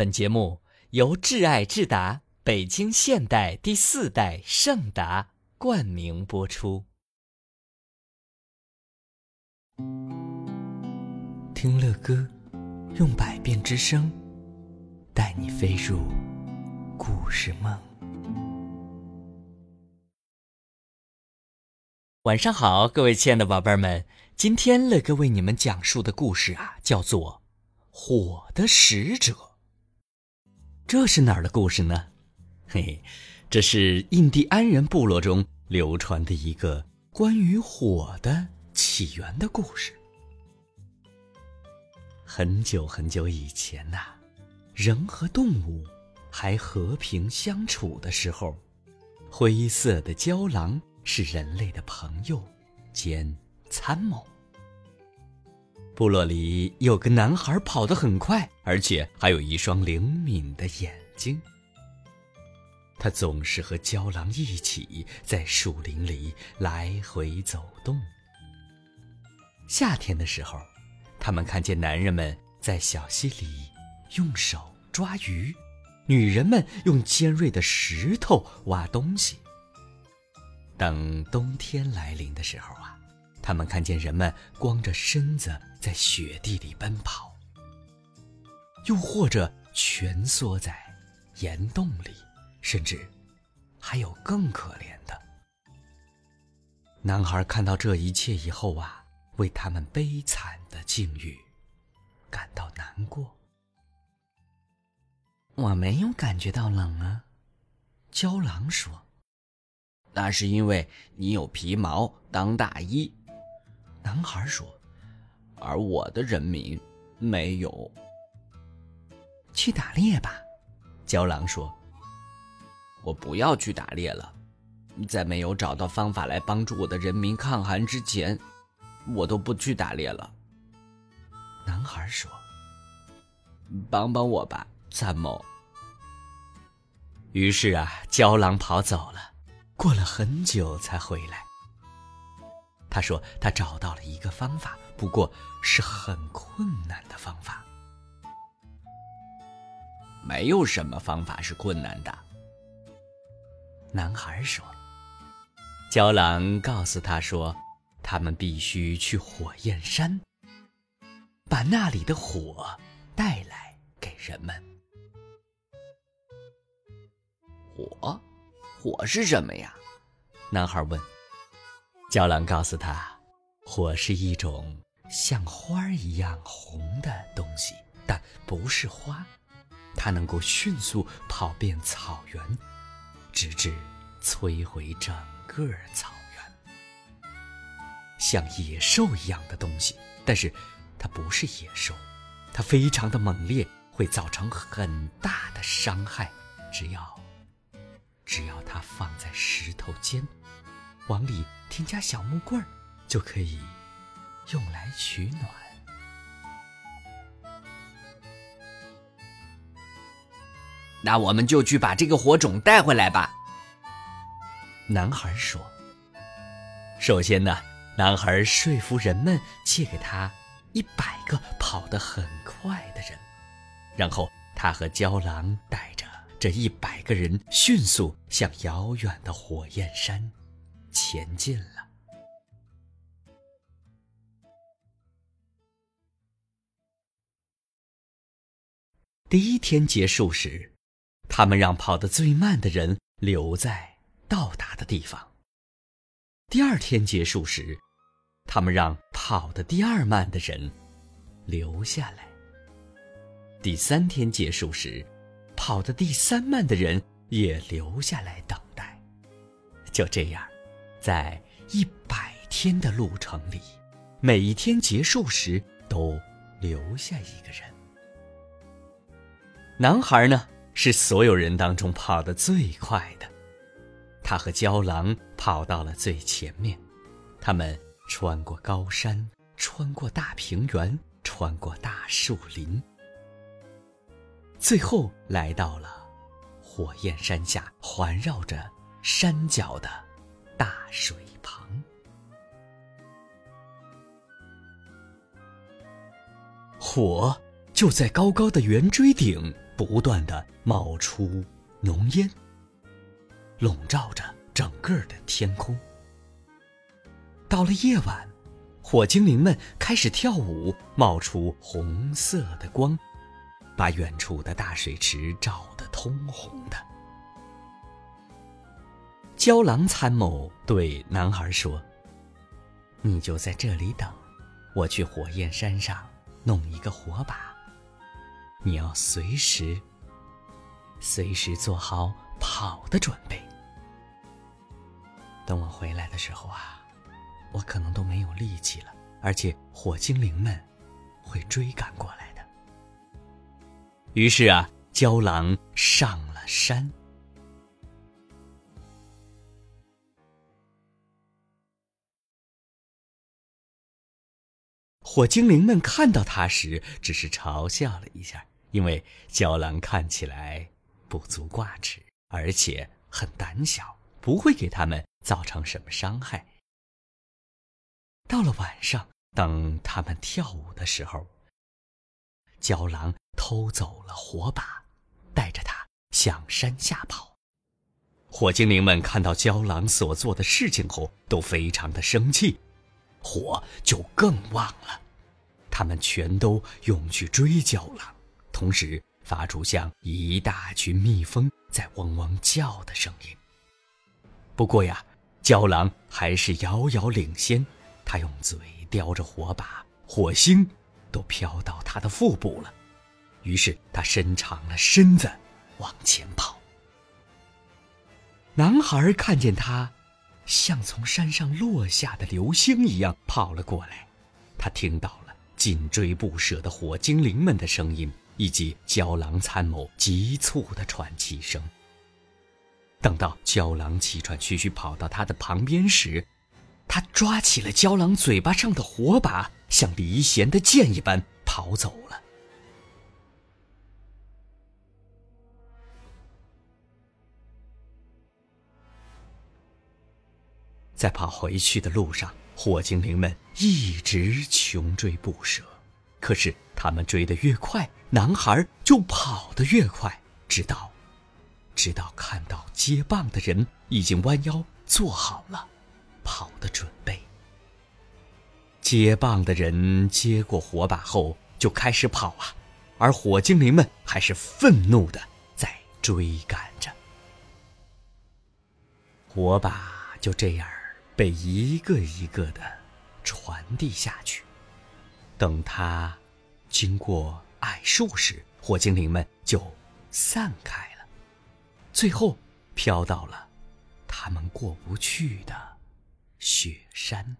本节目由挚爱智达北京现代第四代圣达冠名播出。听乐歌，用百变之声，带你飞入故事梦。晚上好，各位亲爱的宝贝们，今天乐哥为你们讲述的故事啊，叫做《火的使者》。这是哪儿的故事呢？嘿，这是印第安人部落中流传的一个关于火的起源的故事。很久很久以前呐，人和动物还和平相处的时候，灰色的郊狼是人类的朋友兼参谋。部落里有个男孩跑得很快，而且还有一双灵敏的眼睛。他总是和郊狼一起在树林里来回走动。夏天的时候，他们看见男人们在小溪里用手抓鱼，女人们用尖锐的石头挖东西。等冬天来临的时候啊。他们看见人们光着身子在雪地里奔跑，又或者蜷缩在岩洞里，甚至还有更可怜的。男孩看到这一切以后啊，为他们悲惨的境遇感到难过。我没有感觉到冷啊，郊狼说：“那是因为你有皮毛当大衣。”男孩说：“而我的人民没有。去打猎吧。”郊狼说：“我不要去打猎了，在没有找到方法来帮助我的人民抗寒之前，我都不去打猎了。”男孩说：“帮帮我吧，参谋。”于是啊，郊狼跑走了，过了很久才回来。他说：“他找到了一个方法，不过是很困难的方法。没有什么方法是困难的。”男孩说。胶狼告诉他说：“他们必须去火焰山，把那里的火带来给人们。”火，火是什么呀？男孩问。郊狼告诉他：“火是一种像花儿一样红的东西，但不是花。它能够迅速跑遍草原，直至摧毁整个草原。像野兽一样的东西，但是它不是野兽。它非常的猛烈，会造成很大的伤害。只要，只要它放在石头间。”往里添加小木棍儿，就可以用来取暖。那我们就去把这个火种带回来吧。男孩说：“首先呢，男孩说服人们借给他一百个跑得很快的人，然后他和胶狼带着这一百个人迅速向遥远的火焰山。”前进了。第一天结束时，他们让跑得最慢的人留在到达的地方。第二天结束时，他们让跑得第二慢的人留下来。第三天结束时，跑得第三慢的人也留下来等待。就这样。在一百天的路程里，每一天结束时都留下一个人。男孩呢，是所有人当中跑得最快的，他和郊狼跑到了最前面。他们穿过高山，穿过大平原，穿过大树林，最后来到了火焰山下，环绕着山脚的。大水旁，火就在高高的圆锥顶不断的冒出浓烟，笼罩着整个的天空。到了夜晚，火精灵们开始跳舞，冒出红色的光，把远处的大水池照得通红的。郊狼参谋对男孩说：“你就在这里等，我去火焰山上弄一个火把。你要随时、随时做好跑的准备。等我回来的时候啊，我可能都没有力气了，而且火精灵们会追赶过来的。”于是啊，郊狼上了山。火精灵们看到他时，只是嘲笑了一下，因为郊狼看起来不足挂齿，而且很胆小，不会给他们造成什么伤害。到了晚上，当他们跳舞的时候，郊狼偷走了火把，带着它向山下跑。火精灵们看到郊狼所做的事情后，都非常的生气。火就更旺了，他们全都涌去追郊狼，同时发出像一大群蜜蜂在嗡嗡叫的声音。不过呀，郊狼还是遥遥领先，他用嘴叼着火把，火星都飘到他的腹部了。于是他伸长了身子往前跑。男孩看见他。像从山上落下的流星一样跑了过来，他听到了紧追不舍的火精灵们的声音，以及郊狼参谋急促的喘气声。等到郊狼气喘吁吁跑到他的旁边时，他抓起了郊狼嘴巴上的火把，像离弦的箭一般跑走了。在跑回去的路上，火精灵们一直穷追不舍。可是他们追得越快，男孩就跑得越快，直到，直到看到接棒的人已经弯腰做好了跑的准备。接棒的人接过火把后就开始跑啊，而火精灵们还是愤怒的在追赶着。火把就这样。被一个一个的传递下去，等它经过矮树时，火精灵们就散开了，最后飘到了他们过不去的雪山。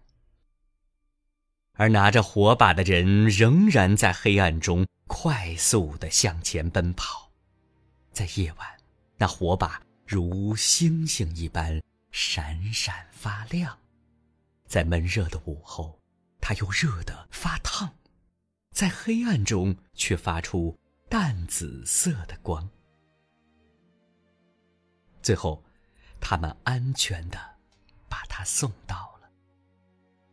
而拿着火把的人仍然在黑暗中快速的向前奔跑，在夜晚，那火把如星星一般。闪闪发亮，在闷热的午后，它又热得发烫，在黑暗中却发出淡紫色的光。最后，他们安全的把它送到了。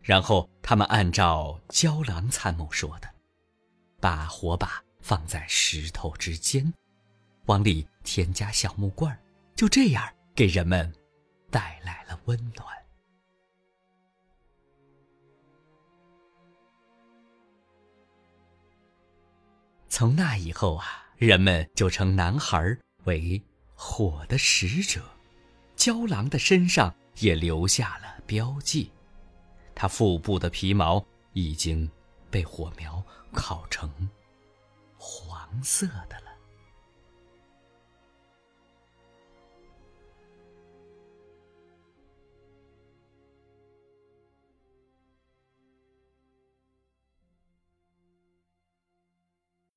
然后，他们按照郊狼参谋说的，把火把放在石头之间，往里添加小木棍儿，就这样给人们。带来了温暖。从那以后啊，人们就称男孩为火的使者。郊狼的身上也留下了标记，他腹部的皮毛已经被火苗烤成黄色的了。